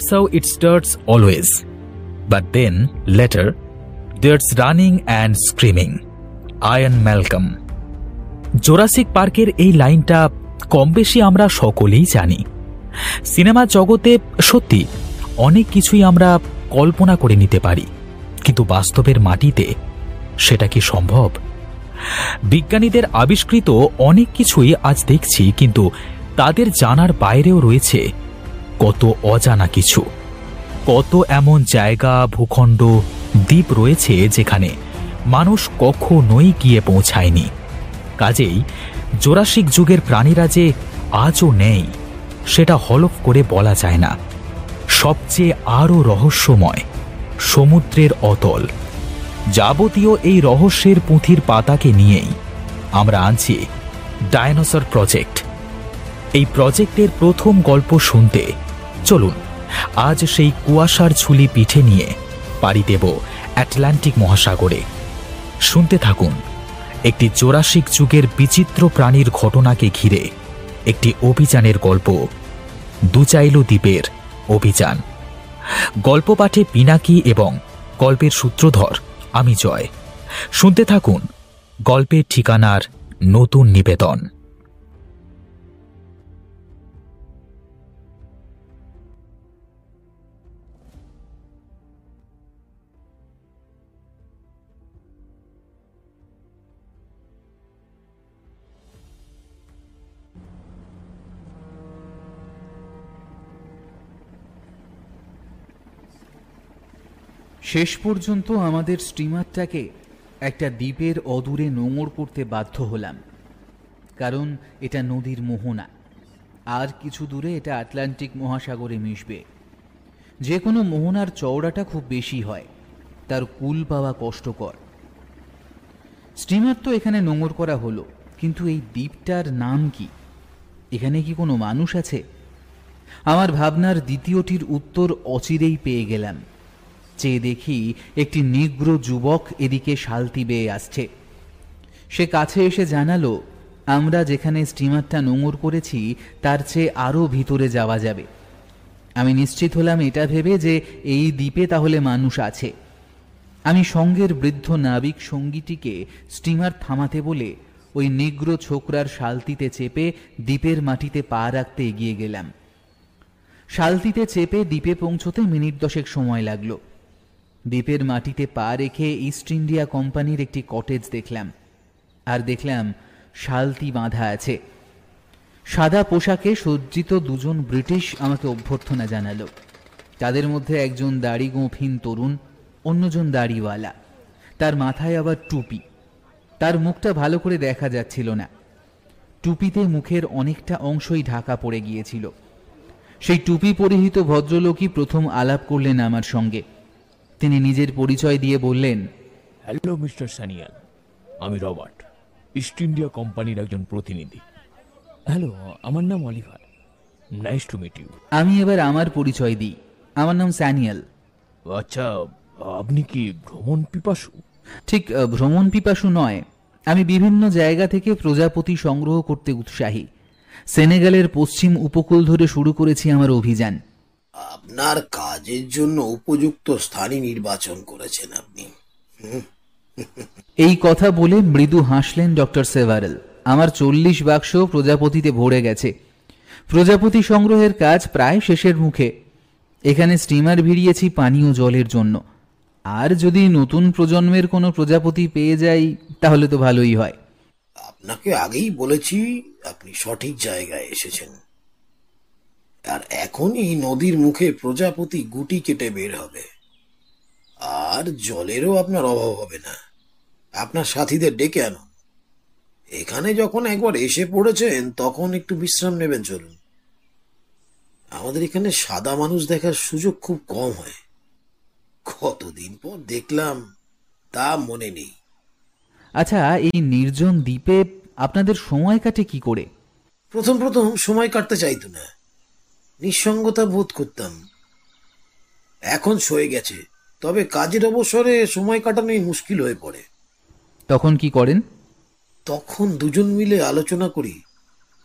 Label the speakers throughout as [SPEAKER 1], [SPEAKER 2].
[SPEAKER 1] That's how it starts always. But then, later, there's running and screaming. Ian Malcolm. Jurassic পার্কের এই লাইনটা কম বেশি আমরা সকলেই জানি সিনেমা জগতে সত্যি অনেক কিছুই আমরা কল্পনা করে নিতে পারি কিন্তু বাস্তবের মাটিতে সেটা কি সম্ভব বিজ্ঞানীদের আবিষ্কৃত অনেক কিছুই আজ দেখছি কিন্তু তাদের জানার বাইরেও রয়েছে কত অজানা কিছু। কত এমন জায়গা, ভূখণ্ড, দ্বীপ রয়েছে যেখানে মানুষ কখনোই গিয়ে পৌঁছায়নি। কাজেই জোরাসিক যুগের প্রাণীরা যে আজও নেই, সেটা হলফ করে বলা যায় না। সবচেয়ে আরও রহস্যময় সমুদ্রের অতল। যাবতীয় এই রহস্যের পুঁথির পাতাকে নিয়েই আমরা আনছি ডায়নোসর প্রজেক্ট। এই প্রজেক্টের প্রথম গল্প শুনতে চলুন, আজ সেই কুয়াশার ঝুলি পিঠে নিয়ে পাড়ি দেব অ্যাটলান্টিক মহাসাগরে। শুনতে থাকুন, একটি জোরাসিক যুগের বিচিত্র প্রাণীর ঘটনাকে ঘিরে একটি অভিযানের গল্প, দুচাইলু দ্বীপের অভিযান। গল্প পাঠে পিনাকি এবং গল্পের সূত্রধর আমি জয়। শুনতে থাকুন, গল্পের ঠিকানার নতুন নিবেদন।
[SPEAKER 2] শেষ পর্যন্ত আমাদের স্টিমারটাকে একটা দ্বীপের অদূরে নোঙর করতে বাধ্য হলাম, কারণ এটা নদীর মোহনা। আর কিছু দূরে এটা আটলান্টিক মহাসাগরে মিশবে। যে কোনো মোহনার চওড়াটা খুব বেশি হয়, তার কুল পাওয়া কষ্টকর। স্টিমার তো এখানে নোঙর করা হলো, কিন্তু এই দ্বীপটার নাম কি? এখানে কি কোনো মানুষ আছে? আমার ভাবনার দ্বিতীয়টির উত্তর অচিরেই পেয়ে গেলাম। চেয়ে দেখি একটি নিগ্র যুবক এদিকে শালতি বেয়ে আসছে। সে কাছে এসে জানালো, আমরা যেখানে স্টিমারটা নোঙর করেছি, তার চেয়ে আরও ভিতরে যাওয়া যাবে। আমি নিশ্চিত হলাম এটা ভেবে যে এই দ্বীপে তাহলে মানুষ আছে। আমি সঙ্গের বৃদ্ধ নাবিক সঙ্গীটিকে স্টিমার থামাতে বলে ওই নিগ্র ছোকরার শালতিতে চেপে দ্বীপের মাটিতে পা রাখতে এগিয়ে গেলাম। শালতিতে চেপে দ্বীপে পৌঁছতে মিনিট দশেক সময় লাগল। দ্বীপের মাটিতে পা রেখে ইস্ট ইন্ডিয়া কোম্পানির একটি কটেজ দেখলাম। আর দেখলাম শালতি বাঁধা আছে। সাদা পোশাকে সজ্জিত দুজন ব্রিটিশ আমাকে অভ্যর্থনা জানালো। তাদের মধ্যে একজন দাড়ি গোঁফিন তরুণ, অন্যজন দাড়িওয়ালা। তার মাথায় আবার টুপি। তার মুখটা ভালো করে দেখা যাচ্ছিল না। টুপিতে মুখের অনেকটা অংশই ঢাকা পড়ে গিয়েছিল। সেই টুপি পরিহিত ভদ্রলোকই প্রথম আলাপ করলেন আমার সঙ্গে। তিনি নিজের পরিচয় দিয়ে বললেন
[SPEAKER 3] হ্যালো মিস্টার সানিয়াল আমি রবার্ট ইস্ট ইন্ডিয়া কোম্পানির একজন প্রতিনিধি। হ্যালো আমার নাম Oliver. Nice to meet you
[SPEAKER 2] আমি এবার আমার পরিচয় দিই। আমার নাম স্যানিয়াল।
[SPEAKER 3] আচ্ছা আপনি কি ভ্রমণ পিপাসু?
[SPEAKER 2] ঠিক ভ্রমণ পিপাসু নয়। আমি বিভিন্ন জায়গা থেকে প্রজাপতি সংগ্রহ করতে উৎসাহী। সেনেগালের পশ্চিম উপকূল ধরে শুরু করেছি আমার অভিযান।
[SPEAKER 4] আপনার কাজের জন্য উপযুক্ত স্থানই নির্বাচন করেছেন আপনি।
[SPEAKER 2] এই কথা বলে মৃদু হাসলেন ডক্টর সেভারেল। আমার চল্লিশ বাক্স প্রজাপতিতে ভরে গেছে। প্রজাপতি সংগ্রহের কাজ প্রায় শেষের মুখে। এখানে স্টিমার ভিড়িয়েছি পানীয় জলের জন্য। আর যদি নতুন প্রজন্মের কোনো প্রজাপতি পেয়ে যাই তাহলে তো ভালোই হয়।
[SPEAKER 4] আপনাকে আগেই বলেছি আপনি সঠিক জায়গায় এসেছেন। আর এখনই নদীর মুখে প্রজাপতি গুটি কেটে বের হবে। আর জলেরও আপনার অভাব হবে না। আপনার সাথীদের ডেকে আনুন। এখানে যখন একবার এসে পড়েছেন তখন একটু বিশ্রাম নেবেন চলুন। আমাদের এখানে সাদা মানুষ দেখার সুযোগ খুব কম হয়। কতদিন পর দেখলাম তা মনে নেই।
[SPEAKER 2] আচ্ছা এই নির্জন দ্বীপে আপনাদের সময় কাটে কি করে?
[SPEAKER 4] প্রথম প্রথম সময় কাটতে চাইতো না। নিঃসঙ্গতা বোধ করতাম। এখন সয়ে গেছে তবে কাজের অবসরে সময় কাটানোই মুশকিল হয়ে পড়ে।
[SPEAKER 2] তখন কি করেন?
[SPEAKER 4] তখন দুজন মিলে আলোচনা করি।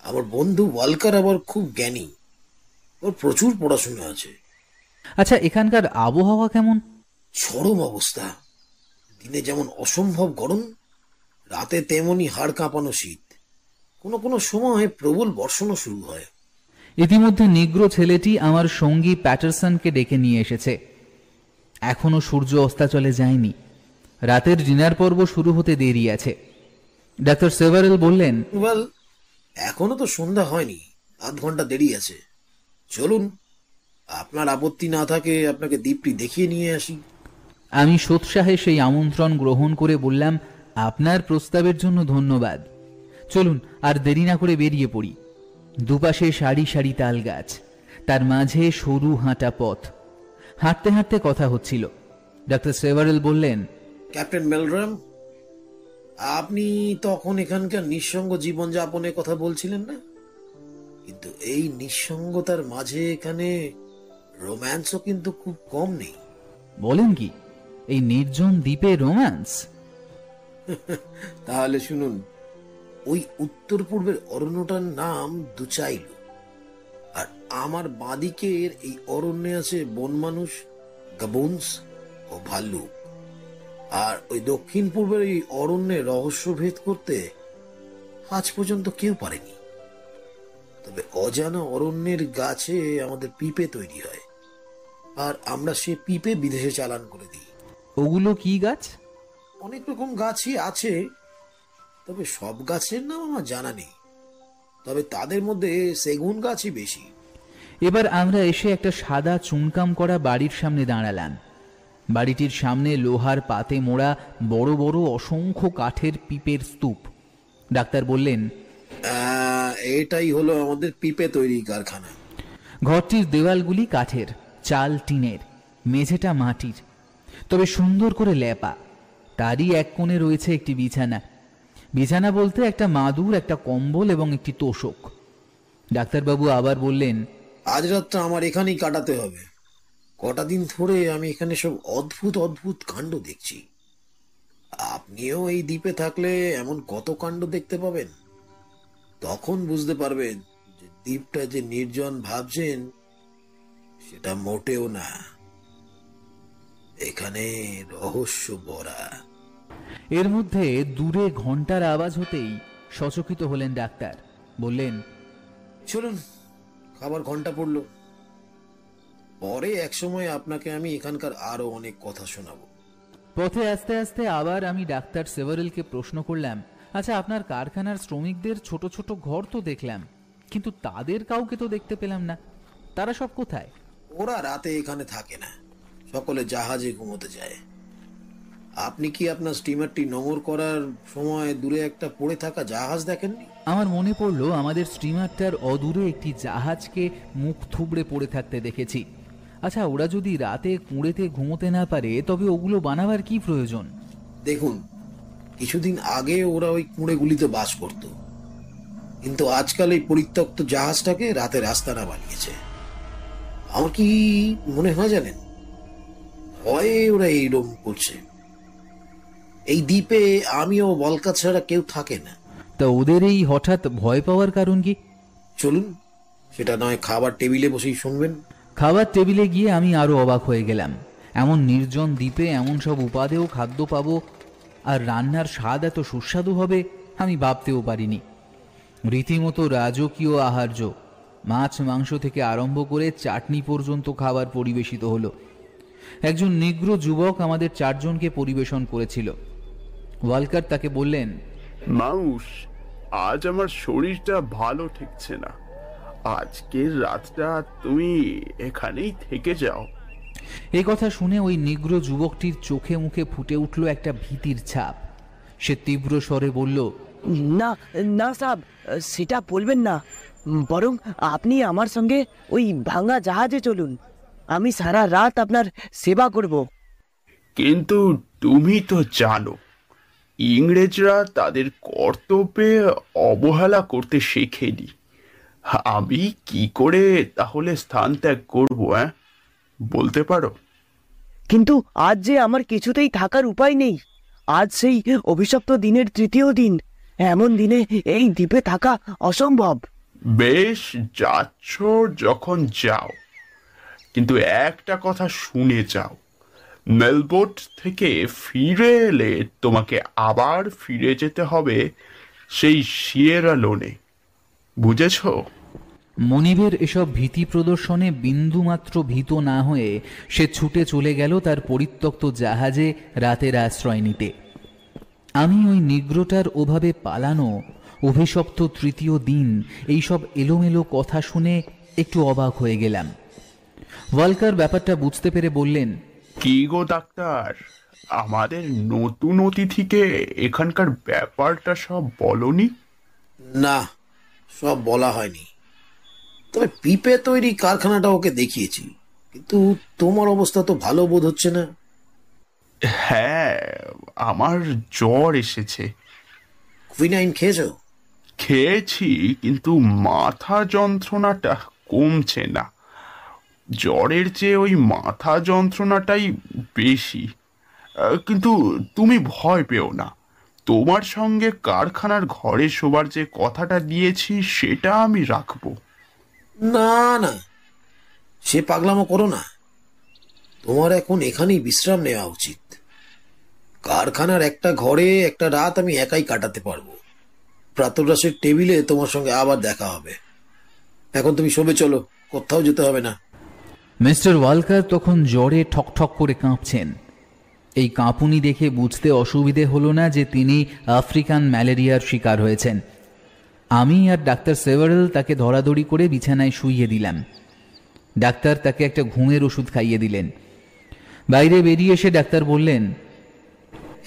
[SPEAKER 4] আমার বন্ধু ওয়ালকার আবার খুব জ্ঞানী। ওর প্রচুর পড়াশোনা আছে।
[SPEAKER 2] আচ্ছা এখানকার আবহাওয়া কেমন?
[SPEAKER 4] চরম অবস্থা। দিনে যেমন অসম্ভব গরম রাতে তেমনি হাড় কাঁপানো শীত। কোনো কোনো সময় প্রবল বর্ষণও শুরু হয়।
[SPEAKER 2] ইতিমধ্যে নিগ্র ছেলেটি আমার সঙ্গী প্যাটারসনকে ডেকে নিয়ে এসেছে। এখনও সূর্য অস্তাচলে যায়নি। রাতের ডিনার পর্ব শুরু হতে দেরি আছে। ডাক্তার সেভারেল বললেন
[SPEAKER 4] ওয়েল এখনও তো সন্ধ্যা হয়নি। আধ ঘণ্টা দেরি আছে। চলুন আপনার আপত্তি না থাকে আপনাকে দ্বীপটি দেখিয়ে নিয়ে আসি।
[SPEAKER 2] আমি সোৎসাহে সেই আমন্ত্রণ গ্রহণ করে বললাম আপনার প্রস্তাবের জন্য ধন্যবাদ। চলুন আর দেরি না করে বেরিয়ে পড়ি। দুপাশে সারি সারি তাল গাছ তার মাঝে সরু হাঁটা পথ। হাঁটতে হাঁটতে কথা হচ্ছিল। ডাক্তার সেভারেল বললেন
[SPEAKER 4] ক্যাপ্টেন মেলরাম আপনি তখন এখানকার নিঃসঙ্গ জীবনযাপনের কথা বলছিলেন না? কিন্তু এই নিঃসঙ্গতার মাঝে এখানে রোম্যান্সও কিন্তু খুব কম নেই।
[SPEAKER 2] বলেন কি এই নির্জন দ্বীপে রোম্যান্স?
[SPEAKER 4] তাহলে শুনুন ওই উত্তর পূর্বের অরণ্যটার নাম দুচাইল। আর আমার বাঁদিকের এই অরণ্যে আছে বন মানুষ গাবুন্স ও ভাল্লুক। আর ওই দক্ষিণ পূর্বের এই অরণ্যে রহস্য ভেদ করতে আজ পর্যন্ত কেউ পারেনি। তবে অজানা অরণ্যের গাছে আমাদের পিপে তৈরি হয়। আর আমরা সে পিপে বিদেশে চালান করে দিই।
[SPEAKER 2] ওগুলো কি গাছ?
[SPEAKER 4] অনেক রকম গাছই আছে তবে সব গাছের নাম আমার জানা নেই। তবে তাদের মধ্যে সেগুন গাছই বেশি।
[SPEAKER 2] এবার আমরা এসে একটা সাদা চুনকাম করা বাড়ির সামনে দাঁড়ালাম। বাড়িটির সামনে লোহার পাতে মোড়া বড় বড় অসংখ্য কাঠের পিপের স্তূপ। ডাক্তার বললেন
[SPEAKER 4] এটাই হলো আমাদের পিপে তৈরি কারখানা।
[SPEAKER 2] ঘরটির দেওয়ালগুলি কাঠের চাল টিনের মেঝেটা মাটির। তবে সুন্দর করে লেপা। তারই এক কোণে রয়েছে একটি বিছানা। বিছানা বলতে একটা মাদুর, একটা কম্বল এবং একটি তোষক। ডাক্তারবাবু আবার বললেন,
[SPEAKER 4] আজ রাতটা আমার এখানেই কাটাতে হবে। কটা দিন ধরে আমি এখানে সব অদ্ভুত অদ্ভুত কাণ্ড দেখছি। আপনিও এই দ্বীপে থাকলে এমন কত কাণ্ড দেখতে পাবেন? তখন বুঝতে পারবেন যে দ্বীপটা যে নির্জন ভাবছেন, সেটা মোটেও না। এখানে রহস্য ভরা।
[SPEAKER 2] এর মধ্যে দূরে ঘণ্টার আওয়াজ হতেই সচকিত হলেন ডাক্তার। বললেন
[SPEAKER 4] চলুন খাবার ঘণ্টা পড়ল। পরে একসময় আপনাকে আমি এখানকার আরও অনেক কথা শোনাবো।
[SPEAKER 2] পথে আস্তে আস্তে আবার আমি ডাক্তার সেভারেলকে প্রশ্ন করলাম আচ্ছা আপনার কারখানার শ্রমিকদের ছোট ছোট ঘর তো দেখলাম কিন্তু তাদের কাউকে তো দেখতে পেলাম না। তারা সব কোথায়?
[SPEAKER 4] ওরা রাতে এখানে থাকে না সকলে জাহাজে ঘুমোতে যায়। আপনি কি আপনার স্টিমারটি নোঙর করার সময় দূরে একটা পড়ে থাকা জাহাজ দেখেননি?
[SPEAKER 2] আমার মনে পড়ল আমাদের স্টিমারটার অদূরে একটি জাহাজকে মুখ থুবড়ে পড়ে থাকতে দেখেছি। আচ্ছা ওরা যদি রাতে কুঁড়েতে ঘুমোতে না পারে তবে ওগুলো বানাবার কি প্রয়োজন?
[SPEAKER 4] দেখুন কিছুদিন আগে ওরা ওই কুঁড়েগুলিতে বাস করত। কিন্তু আজকাল এই পরিত্যক্ত জাহাজটাকে রাতে রাস্তানা বানিয়েছে। আমার কি মনে হয় জানেন? ভয়ে ওরা এইরকম করছে। এই দ্বীপে আমিও বলকা ছাড়া কেউ থাকে না।
[SPEAKER 2] তা ওদের এই হঠাৎ ভয় পাওয়ার কারণ কি?
[SPEAKER 4] চলুন সেটা নয় খাবার টেবিলে বসেই শুনবেন।
[SPEAKER 2] খাবার টেবিলে গিয়ে আমি আরও অবাক হয়ে গেলাম। এমন নির্জন দ্বীপে এমন সব উপাদেও খাদ্য পাবো আর রান্নার স্বাদ এত সুস্বাদু হবে আমি ভাবতেও পারিনি। রীতিমতো রাজকীয় আহার্য মাছ মাংস থেকে আরম্ভ করে চাটনি পর্যন্ত খাবার পরিবেশিত হলো। একজন নিগ্র যুবক আমাদের চারজনকে পরিবেশন করেছিল। ওয়ালকার তাকে বললেন
[SPEAKER 5] মাউস আজ আমার শরীরটা ভালো ঠেকছে না। আজকের রাতটা তুমি এখানেই থেকে যাও।
[SPEAKER 2] এই কথা শুনে ওই নিগ্র যুবকটির চোখে মুখে ফুটে উঠল একটা ভীতির ছাপ। সে তীব্র স্বরে বলল
[SPEAKER 6] না না সাব সেটা বলবেন না। বরং আপনি আমার সঙ্গে ওই ভাঙা জাহাজে চলুন। আমি সারা রাত আপনার সেবা করব।
[SPEAKER 5] কিন্তু তুমি তো জানো ইংরেজরা তাদের কর্তব্যে অবহেলা করতে শেখেনি। আমি কি করে তাহলে স্থান ত্যাগ করব হ্যাঁ বলতে পারো।
[SPEAKER 6] কিন্তু আজ যে আমার কিছুতেই থাকার উপায় নেই। আজ সেই অভিশপ্ত দিনের তৃতীয় দিন। এমন দিনে এই দ্বীপে থাকা অসম্ভব।
[SPEAKER 5] বেশ যাচ্ছ যখন যাও। কিন্তু একটা কথা শুনে যাও। মেলবোর্ড থেকে ফিরে এলে তোমাকে আবার ফিরে যেতে হবে সেই সিয়েরা লোনে। বুঝেছ?
[SPEAKER 2] মনিবের এসব ভীতি প্রদর্শনে বিন্দুমাত্র ভীত না হয়ে সে ছুটে চলে গেল তার পরিত্যক্ত জাহাজে রাতের আশ্রয় নিতে। আমি ওই নিগ্রোটার ওভাবে পালানো, অভিশপ্ত তৃতীয় দিন এইসব এলোমেলো কথা শুনে একটু অবাক হয়ে গেলাম। ওয়ালকার ব্যাপারটা বুঝতে পেরে বললেন
[SPEAKER 5] কি গো ডাক্তার? আমাদের নতুন অতিথিকে এখানকার ব্যাপারটা সব বলনি?
[SPEAKER 4] না সব বলা হয়নি। তবে পিপে তৈরি কারখানাটা ওকে দেখিয়েছি। কিন্তু তোমার অবস্থা তো ভালো বোধ হচ্ছে না।
[SPEAKER 5] হ্যাঁ আমার জ্বর এসেছে।
[SPEAKER 4] কুইনাইন খেয়েছো?
[SPEAKER 5] খেয়েছি কিন্তু মাথা যন্ত্রণাটা কমছে না। জ্বরের চেয়ে ওই মাথা যন্ত্রণাটাই বেশি। কিন্তু তুমি ভয় পেও না। তোমার সঙ্গে কারখানার ঘরে শোবার যে কথাটা দিয়েছি, সেটা আমি রাখব।
[SPEAKER 4] না না। সে পাগলামো করো না। তোমার এখন এখানেই বিশ্রাম নেওয়া উচিত। কারখানার একটা ঘরে একটা রাত আমি একাই কাটাতে পারব। প্রাতরাসের টেবিলে তোমার সঙ্গে আবার দেখা হবে। এখন তুমি শোবে চলো, কোথাও যেতে হবে না।
[SPEAKER 2] মিস্টার ওয়ালকার তখন জ্বরে ঠকঠক করে কাঁপছেন। এই কাঁপুনি দেখে বুঝতে অসুবিধে হলো না যে তিনি আফ্রিকান ম্যালেরিয়ার শিকার হয়েছেন। আমি আর ডাক্তার সেভারেল তাকে ধরাধরি করে বিছানায় শুইয়ে দিলাম। ডাক্তার তাকে একটা ঘুমের ওষুধ খাইয়ে দিলেন। বাইরে বেরিয়ে এসে ডাক্তার বললেন,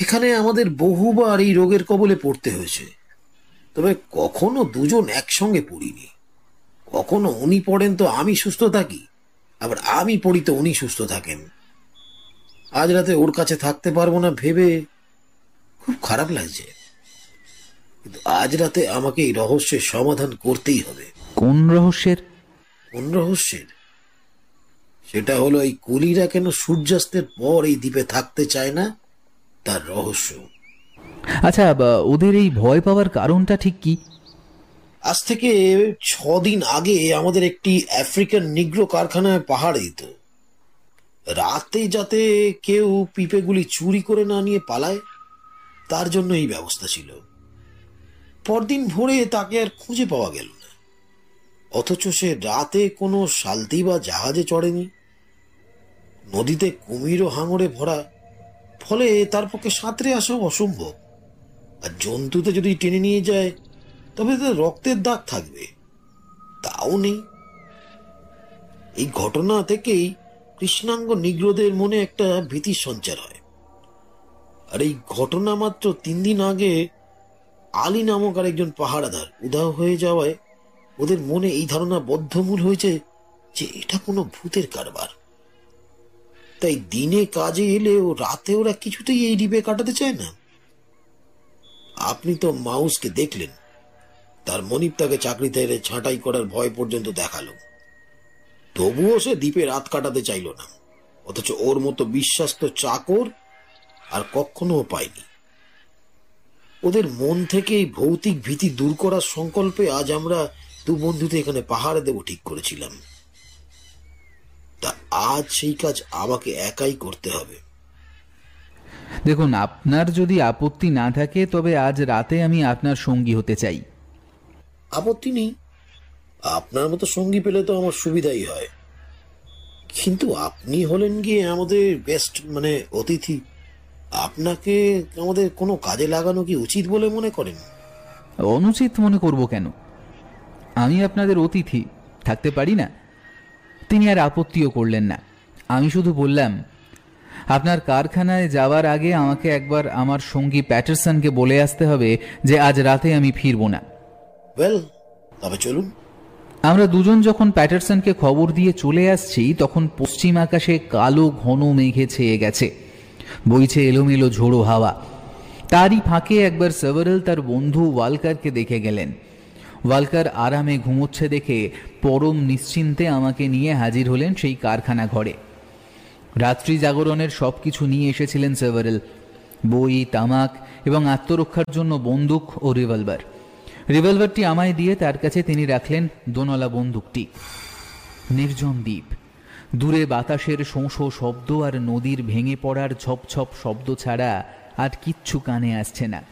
[SPEAKER 4] এখানে আমাদের বহুবার এই রোগের কবলে পড়তে হয়েছে। তবে কখনো দুজন একসঙ্গে পড়িনি। কখনো উনি পড়েন তো আমি সুস্থ থাকি। আবার আমি পড়ি তো উনি সুস্থ থাকেন। আজ রাতে ওর কাছে থাকতে পারব না ভেবে খুব খারাপ লাগছে। কিন্তু আজ রাতে আমাকে এই রহস্যের সমাধান করতেই হবে।
[SPEAKER 2] কোন রহস্যের?
[SPEAKER 4] কোন রহস্যের? সেটা হলো এই কুলিরা কেন সূর্যাস্তের পর এই দ্বীপে থাকতে চায় না? তার রহস্য।
[SPEAKER 2] আচ্ছা ওদের এই ভয় পাওয়ার কারণটা ঠিক কি?
[SPEAKER 4] আজ থেকে ছদিন আগে আমাদের একটি আফ্রিকান নিগ্রো কারখানায় পাহাড়ে দিত। রাতে যাতে কেউ পিপেগুলি চুরি করে না নিয়ে পালায়, তার জন্য এই ব্যবস্থা ছিল। পরদিন ভোরে তাকে আর খুঁজে পাওয়া গেল না। অথচ সে রাতে কোনো সালতি বা জাহাজে চড়েনি। নদীতে কুমির ও হাঙরে ভরা, ফলে তার পক্ষে সাঁতরে আসাও অসম্ভব। আর জন্তুতে যদি টেনে নিয়ে যায় তবে তার রক্তের দাগ থাকবে। তাও নেই। এই ঘটনা থেকেই কৃষ্ণাঙ্গ নিগ্রোদের মনে একটা ভীতির সঞ্চার হয়। আর এই ঘটনা মাত্র তিন দিন আগে আলী নামক আর একজন পাহারাদার উধাও হয়ে যাওয়ায় ওদের মনে এই ধারণা বদ্ধমূল হয়েছে যে এটা কোনো ভূতের কারবার। তাই দিনে কাজে এলে ও রাতে ওরা কিছুতেই এই ডিবে কাটাতে চায় না। আপনি তো মাউসকে দেখলেন। তার মনিব তাকে চাকরিতে এনে ছাঁটাই করার ভয় পর্যন্ত দেখাল। তবুও সে দ্বীপে রাত কাটাতে চাইল না, অথচ ওর মতো বিশ্বাস্ত চাকর আর কখনো পায়নি। ওদের মন থেকে এই ভৌতিক ভীতি দূর করার সংকল্পে আজ আমরা দু বন্ধুতে এখানে পাহাড়ে দেব ঠিক করেছিলাম। তা আজ সেই কাজ আমাকে একাই করতে হবে।
[SPEAKER 2] দেখুন, আপনার যদি আপত্তি না থাকে, তবে আজ রাতে আমি আপনার সঙ্গী হতে চাই।
[SPEAKER 4] আপত্তি নেই আপনার মতো সঙ্গী পেলে তো আমার সুবিধাই হয়। কিন্তু আপনি হলেন গিয়ে আমাদের বেস্ট মানে অতিথি। আপনাকে আমাদের কোনো কাজে লাগানো কি উচিত বলে মনে করেন?
[SPEAKER 2] অনুচিত মনে করব কেন? আমি আপনাদের অতিথি, থাকতে পারি না। তিনি আর আপত্তিও করলেন না। আমি শুধু বললাম, আপনার কারখানায় যাওয়ার আগে আমাকে একবার আমার সঙ্গী প্যাটারসনকে বলে আসতে হবে যে আজ রাতে আমি ফিরব না।
[SPEAKER 4] ওয়েল তবে চলুন।
[SPEAKER 2] আমরা দুজন যখন প্যাটারসনকে খবর দিয়ে চলে আসছি, তখন পশ্চিম আকাশে কালো ঘন মেঘে ছেয়ে গেছে। বইছে এলোমেলো ঝোড়ো হাওয়া। তারই ফাঁকে একবার সেভারেল তার বন্ধু ওয়ালকারকে দেখে গেলেন। ওয়ালকার আরামে ঘুমোচ্ছে দেখে পরম নিশ্চিন্তে আমাকে নিয়ে হাজির হলেন সেই কারখানা ঘরে। রাত্রি জাগরণের সব কিছু নিয়ে এসেছিলেন সেভারেল বই, তামাক এবং আত্মরক্ষার জন্য বন্দুক ও রিভলভার রিভলভারটি আমায় দিয়ে তার কাছে তিনি রাখলেন দোনলা বন্দুকটি। নির্জন দ্বীপ। দূরে বাতাসের শোঁ শোঁ শব্দ আর নদীর ভেঙে পড়ার ঝপ ঝপ শব্দ ছাড়া আর কিচ্ছু কানে আসছে না।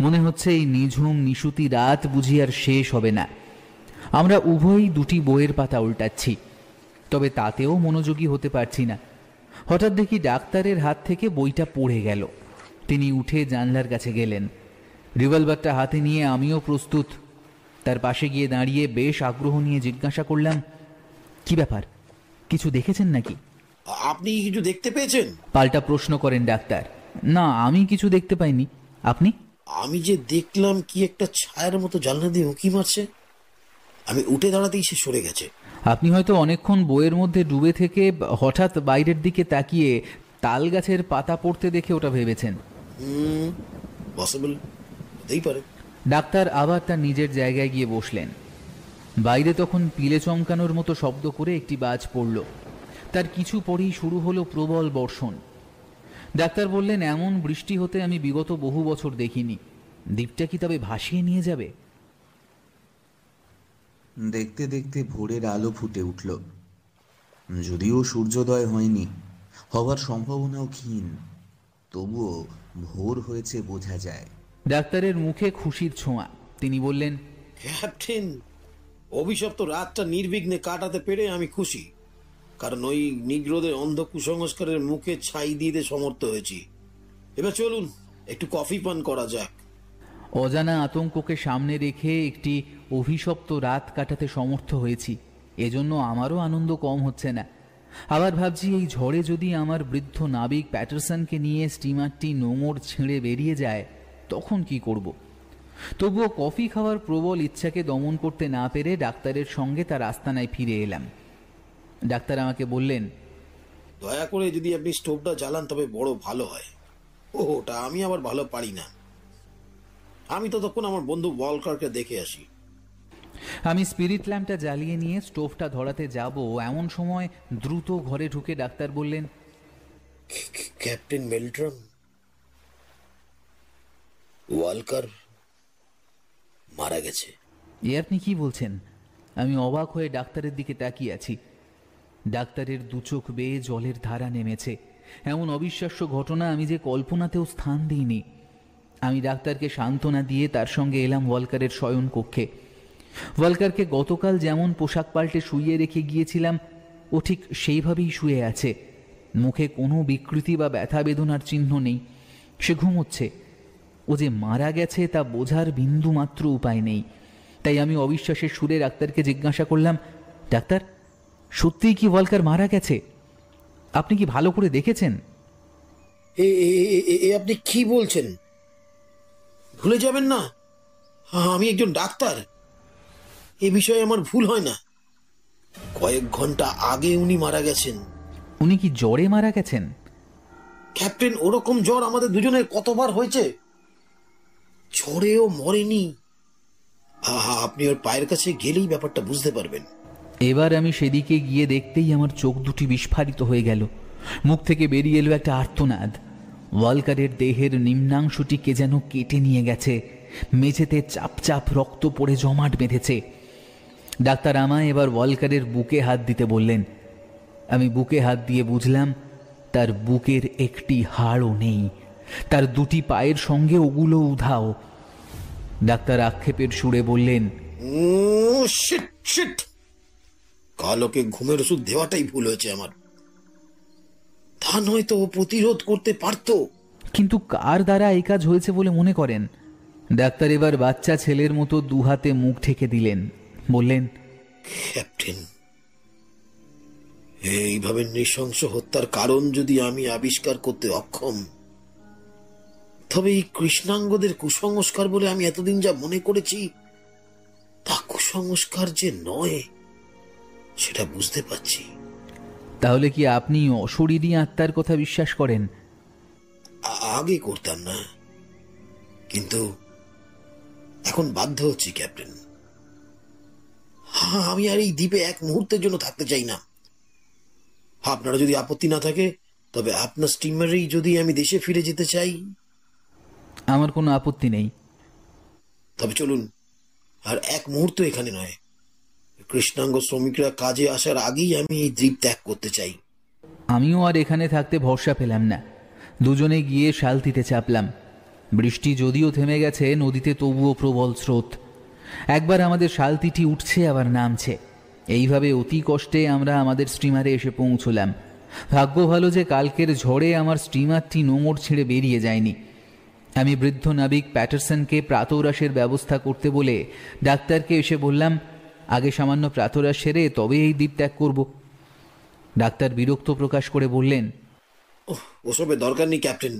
[SPEAKER 2] মনে হচ্ছে এই নিঝুম, নিশুতি রাত বুঝি আর শেষ হবে না। আমরা উভয়ই দুটি বইয়ের পাতা উল্টাচ্ছি, তবে তাতেও মনোযোগী হতে পারছি না। হঠাৎ দেখি ডাক্তারের হাত থেকে বইটা পড়ে গেল। তিনি উঠে জানলার কাছে গেলেন। রিভলভারটা হাতে নিয়ে আমিও প্রস্তুত। তার পাশে গিয়ে দাঁড়িয়ে বেশ আগ্রহ নিয়ে জিজ্ঞাসা করলাম কি ব্যাপার? কিছু দেখেছেন নাকি?
[SPEAKER 4] আপনি কিছু দেখতে পেয়েছেন?
[SPEAKER 2] পাল্টা প্রশ্ন করেন ডাক্তার। না আমি কিছু দেখতে পাইনি। আপনি?
[SPEAKER 4] আমি যে দেখলাম কি একটা ছায়ার মতো জানলা দিয়ে উঁকি মারছে আমি উঠে দাঁড়াতেই সে সরে গেছে।
[SPEAKER 2] আপনি হয়তো অনেকক্ষণ বইয়ের মধ্যে ডুবে থেকে হঠাৎ বাইরের দিকে তাকিয়ে তাল গাছের পাতা পড়তে দেখে ওটা ভেবেছেন।
[SPEAKER 4] পসিবল হতেই পারে।
[SPEAKER 2] ডাক্তার আবার তার নিজের জায়গায় গিয়ে বসলেন। বাইরে তখন পিলে চমকানোর মতো শব্দ করে একটি বাজ পড়ল। তার কিছু পরেই শুরু হলো প্রবল বর্ষণ। ডাক্তার বললেন এমন বৃষ্টি হতে আমি বিগত বহু বছর দেখিনি। দ্বীপটা কি তবে ভাসিয়ে নিয়ে যাবে?
[SPEAKER 7] দেখতে দেখতে ভোরের আলো ফুটে উঠল। যদিও সূর্যোদয় হয়নি হওয়ার সম্ভাবনাও ক্ষীণ তবুও ভোর হয়েছে বোঝা যায়।
[SPEAKER 2] ডাক্তারের মুখে খুশির ছোঁয়া। তিনি বললেন
[SPEAKER 4] ক্যাপ্টেন অভিশপ্ত রাতটা নির্বিঘ্নে কাটাতে পেরে আমি খুশি। কারণ ওই নিগ্রোদের অন্ধ কুসংস্কারের মুখে ছাই দিতে সমর্থ হয়েছি। এবার চলুন একটু কফি পান করা যাক।
[SPEAKER 2] অজানা আতঙ্ককে সামনে রেখে একটি অভিশপ্ত রাত কাটাতে সমর্থ হয়েছি। এজন্য আমারও আনন্দ কম হচ্ছে না। আবার ভাবছি এই ঝড়ে যদি আমার বৃদ্ধ নাবিক প্যাটারসনকে নিয়ে স্টিমারটি নোঙর ছিঁড়ে বেরিয়ে যায় তখন কি করব? তবুও কফি খাওয়ার প্রবল ইচ্ছাকে দমন করতে না পেরে ডাক্তারের সঙ্গে তার আস্তানায় ফিরে এলাম। ডাক্তার আমাকে বললেন
[SPEAKER 4] দয়া করে যদি আপনি স্টোভটা জ্বালান তবে বড় ভালো হয়। ও ওটা আমি আবার ভালো পারি না। আমি ততক্ষণ আমার বন্ধু ওয়ালকারকে দেখে আসি।
[SPEAKER 2] আমি স্পিরিট ল্যাম্পটা জ্বালিয়ে নিয়ে স্টোভটা ধরাতে যাব এমন সময় দ্রুত ঘরে ঢুকে ডাক্তার বললেন
[SPEAKER 4] ক্যাপ্টেন মেলট্রন ওয়ালকার মারা গেছে।
[SPEAKER 2] এ আপনি কি বলছেন? আমি অবাক হয়ে ডাক্তারের দিকে তাকিয়ে আছি। ডাক্তারের দু চোখ বেয়ে জলের ধারা নেমেছে। এমন অবিশ্বাস্য ঘটনা আমি যে কল্পনাতেও স্থান দিইনি। আমি ডাক্তারকে সান্ত্বনা দিয়ে তার সঙ্গে এলাম ওয়ালকারের শয়ন কক্ষে ওয়ালকারকে গতকাল যেমন পোশাক পাল্টে শুইয়ে রেখে গিয়েছিলাম, ও ঠিক সেইভাবেই শুয়ে আছে। মুখে কোনো বিকৃতি বা ব্যথা বেদনার চিহ্ন নেই। সে ঘুমোচ্ছে। ও যে মারা গেছে তা বোঝার বিন্দু মাত্র উপায় নেই। তাই আমি অবিশ্বাসের সুরে ডাক্তারকে জিজ্ঞাসা করলাম ডাক্তার সত্যিই কি ওয়ালকার মারা গেছে? আপনি কি ভালো করে দেখেছেন?
[SPEAKER 4] আপনি কি বলছেন? ভুলে যাবেন না? আমি একজন ডাক্তার। এ বিষয়ে আমার ভুল হয় না। কয়েক ঘণ্টা আগে উনি মারা গেছেন।
[SPEAKER 2] উনি কি জ্বরে মারা গেছেন?
[SPEAKER 4] ক্যাপ্টেন ওরকম জ্বর আমাদের দুজনের কতবার হয়েছে? জ্বরেও মরেনি। আহা, আপনি ওর পায়ের কাছে গেলেই ব্যাপারটা বুঝতে পারবেন।
[SPEAKER 2] এবার আমি সেদিকে গিয়ে দেখতেই আমার চোখ দুটি বিস্ফারিত হয়ে গেল। মুখ থেকে বেরিয়ে এলো একটা আর্তনাদ। ওয়ালকারের দেহের নিম্নাংশটিকে যেন কেটে নিয়ে গেছে। মেঝেতে চাপ চাপ রক্ত পড়ে জমাট বেঁধেছে। ডাক্তার আমায় এবার ওয়ালকারের বুকে হাত দিতে বললেন। আমি বুকে হাত দিয়ে বুঝলাম, তার বুকের একটি হাড়ও নেই। তার দুটি পায়ের সঙ্গে ওগুলো উধাও। ডাক্তার আক্ষেপের সুরে বললেন
[SPEAKER 4] উম, shit, shit! কাল ওকে ঘুমের ওষুধ দেওয়াটাই ভুল হয়েছে আমার। তা নয়তো ও প্রতিরোধ করতে পারতো।
[SPEAKER 2] কিন্তু কার দ্বারা এই কাজ হয়েছে বলে মনে করেন? ডাক্তার এবার বাচ্চা ছেলের মতো দু হাতে মুখ ঠেকে দিলেন। বললেন
[SPEAKER 4] ক্যাপ্টেন এইভাবে নৃশংস হত্যার কারণ যদি আমি আবিষ্কার করতে অক্ষম তবে এই কৃষ্ণাঙ্গদের কুসংস্কার বলে আমি এতদিন যা মনে করেছি তা কুসংস্কার যে নয় সেটা বুঝতে পারছি।
[SPEAKER 2] তাহলে কি আপনি অশরীরী আত্মার কথা বিশ্বাস করেন?
[SPEAKER 4] আগে করতাম না। কিন্তু এখন বাধ্য হচ্ছি ক্যাপ্টেন। হ্যাঁ, আমি আর এই দ্বীপে এক মুহূর্তের জন্য থাকতে চাই না। আপনারা যদি আপত্তি না থাকে তবে আপনার স্টিমারেই যদি আমি দেশে ফিরে যেতে চাই
[SPEAKER 2] আমার কোনো আপত্তি নেই।
[SPEAKER 4] তবে চলুন আর এক মুহূর্ত এখানে নয়। কৃষ্ণাঙ্গ শ্রমিকরা কাজে আসার আগেই আমি এই দ্বীপ ত্যাগ করতে চাই।
[SPEAKER 2] আমিও আর এখানে থাকতে ভরসা পেলাম না। দুজনে গিয়ে শালতিতে চাপলাম। বৃষ্টি যদিও থেমে গেছে নদীতে তবুও প্রবল স্রোত। একবার আমাদের শালতিটি উঠছে আবার নামছে। এইভাবে অতি কষ্টে আমরা আমাদের স্টিমারে এসে পৌঁছলাম। ভাগ্য ভালো যে কালকের ঝড়ে আমার স্টিমারটি নোঙর ছেড়ে বেরিয়ে যায়নি। আমি বৃদ্ধ নাবিক প্যাটারসনকে প্রাতরাসের ব্যবস্থা করতে বলে ডাক্তারকে এসে বললাম আগে সামান্য প্রাতরাস সেরে তবে এই দ্বীপ ত্যাগ করব। ডাক্তার বিরক্ত প্রকাশ করে বললেন
[SPEAKER 4] ওহ, ওসবের দরকার নেই ক্যাপ্টেন।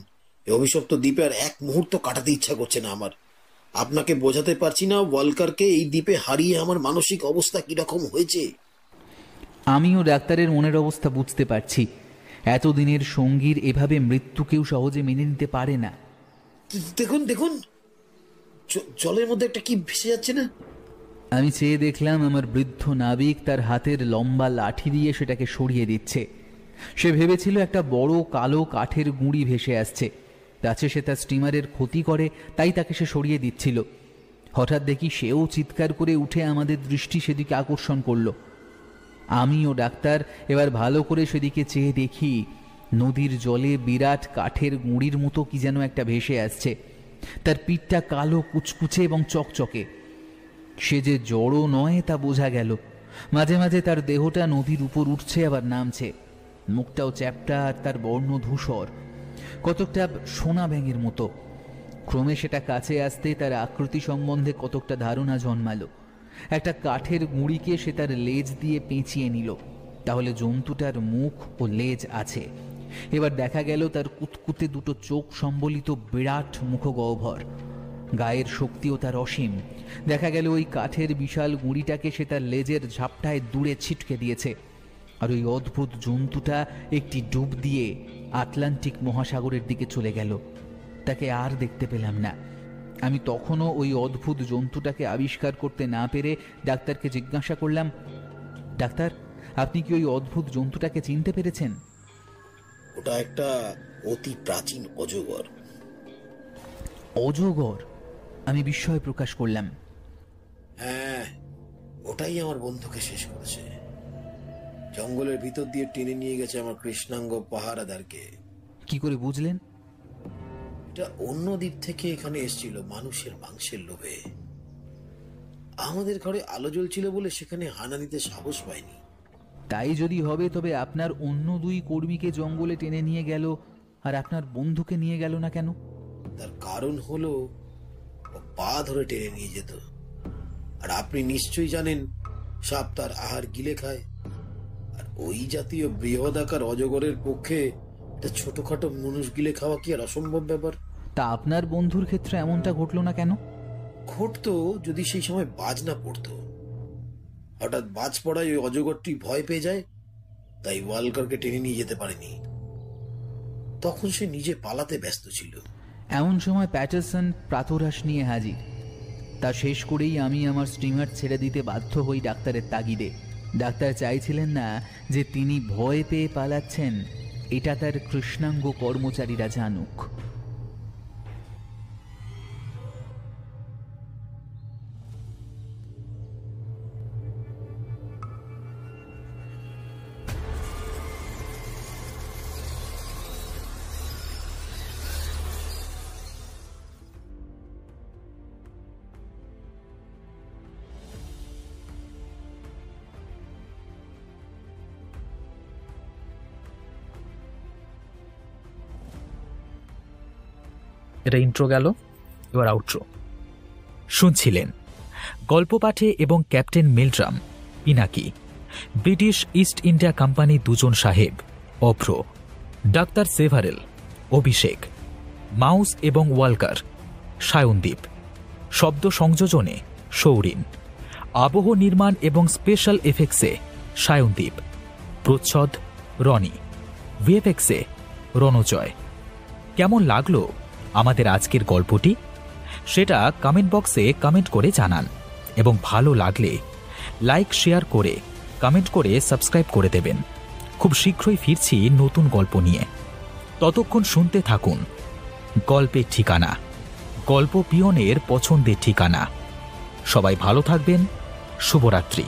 [SPEAKER 4] এই অভিশপ্ত দ্বীপে আর এক মুহূর্ত কাটাতে ইচ্ছা করছে না আমার। আপনাকে বোঝাতে পারছি না ওয়ালকারকে এই দ্বীপে হারিয়ে আমার মানসিক অবস্থা কীরকম হয়েছে।
[SPEAKER 2] আমিও ডাক্তারের মনের অবস্থা বুঝতে পারছি। এতদিনের সঙ্গীর এভাবে মৃত্যু কেউ সহজে মেনে নিতে পারে না।
[SPEAKER 4] দেখুন দেখুন। জলের মধ্যে একটা কি ভেসে যাচ্ছে না?
[SPEAKER 2] আমি চেয়ে দেখলাম আমার বৃদ্ধ নাবিক তার হাতের লম্বা লাঠি দিয়ে সেটাকে সরিয়ে দিচ্ছে। সে ভেবেছিল একটা বড় কালো কাঠের গুঁড়ি ভেসে আসছে। তাছে সে তার স্টিমারের ক্ষতি করে, তাই তাকে সে সরিয়ে দিচ্ছিল। হঠাৎ দেখি সেও চিৎকার করে উঠে আমাদের দৃষ্টি সেদিকে আকর্ষণ করল। আমি ও ডাক্তার, এবার ভালো করে সেদিকে চেয়ে দেখি। নদীর জলে বিরাট কাঠের গুঁড়ির মতো কি যেন একটা ভেসে আসছে। তার পিঠটা কালো, কুচকুচে এবং চকচকে। সে যে জড়ো নয় তা বোঝা গেল। মাঝে মাঝে তার দেহটা নদীর উপর উঠছে, আবার নামছে। মুখটাও চ্যাপটা আর তার বর্ণ ধূসর। কতকটা সোনা ব্যাঙের মতো। ক্রমে সেটা কাছে আসতে তার আকৃতি সম্বন্ধে কতকটা ধারণা জন্মালো। একটা কাঠের গুঁড়িকে সে তার লেজ দিয়ে পেঁচিয়ে নিল। তাহলে জন্তুটার মুখ ও লেজ আছে। এবার দেখা গেল তার কুতকুতে দুটো চোখ সম্বলিত বিরাট মুখগহ্বর। গায়ের শক্তিও তার অসীম। দেখা গেল ওই কাঠের বিশাল গুঁড়িটাকে সে তার লেজের ঝাপটায় দূরে ছিটকে দিয়েছে। আর ওই অদ্ভুত জন্তুটা একটি ডুব দিয়ে আটলান্টিক মহাসাগরের দিকে চলে গেল। তাকে আর দেখতে পেলাম না। আমি তখনও ওই অদ্ভুত জন্তুটাকে আবিষ্কার করতে না পেরে ডাক্তারকে জিজ্ঞাসা করলাম, ডাক্তার, আপনি কি ওই অদ্ভুত জন্তুটাকে চিনতে পেরেছেন?
[SPEAKER 4] ওটা একটা অতি প্রাচীন অজগর।
[SPEAKER 2] অজগর? আমি বিস্ময় প্রকাশ করলাম।
[SPEAKER 4] হ্যাঁ ওটাই আমার বন্ধুকে শেষ করেছে। জঙ্গলের ভিতর দিয়ে টেনে নিয়ে গেছে আমার কৃষ্ণাঙ্গ পাহারাদারকে।
[SPEAKER 2] কি করে বুঝলেন?
[SPEAKER 4] এটা অন্য দ্বীপ থেকে এখানে এসেছিল মানুষের মাংসের লোভে। আমাদের ঘরে আলো জ্বলছিল বলে সেখানে হানা দিতে সাহস পায়নি
[SPEAKER 2] তাই যদি হবে তবে আপনার অন্য দুই কর্মীকে জঙ্গলে টেনে নিয়ে গেল আর আপনার বন্ধুকে নিয়ে গেল না কেন?
[SPEAKER 4] তার কারণ হলো পা ধরে টেনে নিয়ে যেত। আর আপনি নিশ্চয়ই জানেন সাপ তার আহার গিলে খায়। আর ওই জাতীয় বৃহদাকার অজগরের পক্ষে এটা ছোটখাটো মানুষ গিলে খাওয়া কি আর অসম্ভব ব্যাপার?
[SPEAKER 2] তা আপনার বন্ধুর ক্ষেত্রে এমনটা ঘটলো না কেন?
[SPEAKER 4] ঘটতো যদি সেই সময় বাজ না পড়তো। হঠাৎ বাজ পড়ায় ওই অজগরটি ভয় পেয়ে যায়, তাই ওয়ালকারকে টেনে নিয়ে যেতে পারেনি। তখন সে নিজে পালাতে ব্যস্ত ছিল।
[SPEAKER 2] এমন সময় প্যাটারসন প্রাতরাস নিয়ে হাজির। তা শেষ করেই আমি আমার স্টিমার ছেড়ে দিতে বাধ্য হই ডাক্তারের তাগিদে। ডাক্তার চাইছিলেন না যে তিনি ভয় পেয়ে পালাচ্ছেন, এটা তার কৃষ্ণাঙ্গ কর্মচারীরা জানুক।
[SPEAKER 1] এটা ইন্ট্রো গেল, এবার আউট্রো শুনছিলেন গল্প পাঠে এবং captain Mildram Pinaki, British East India company দুজন সাহেব, Abhra, doctor Severall, Abhishek, Mouse এবং ওয়ালকার, সায়নদীপ, শব্দ সংযোজনে সৌরিন, আবহ নির্মাণ এবং স্পেশাল এফেক্টসে সায়নদীপ, প্রচ্ছদ রনি ভিএফএক্সে রণজয়। কেমন লাগল? আমাদের আজকের গল্পটি? সেটা কমেন্ট বক্সে কমেন্ট করে জানান। এবং ভালো লাগলে লাইক শেয়ার করে কমেন্ট করে সাবস্ক্রাইব করে দেবেন। খুব শীঘ্রই ফিরছি নতুন গল্প নিয়ে। ততক্ষণ শুনতে থাকুন। গল্পের ঠিকানা। গল্প পিয়নের পছন্দের ঠিকানা। সবাই ভালো থাকবেন। শুভরাত্রি।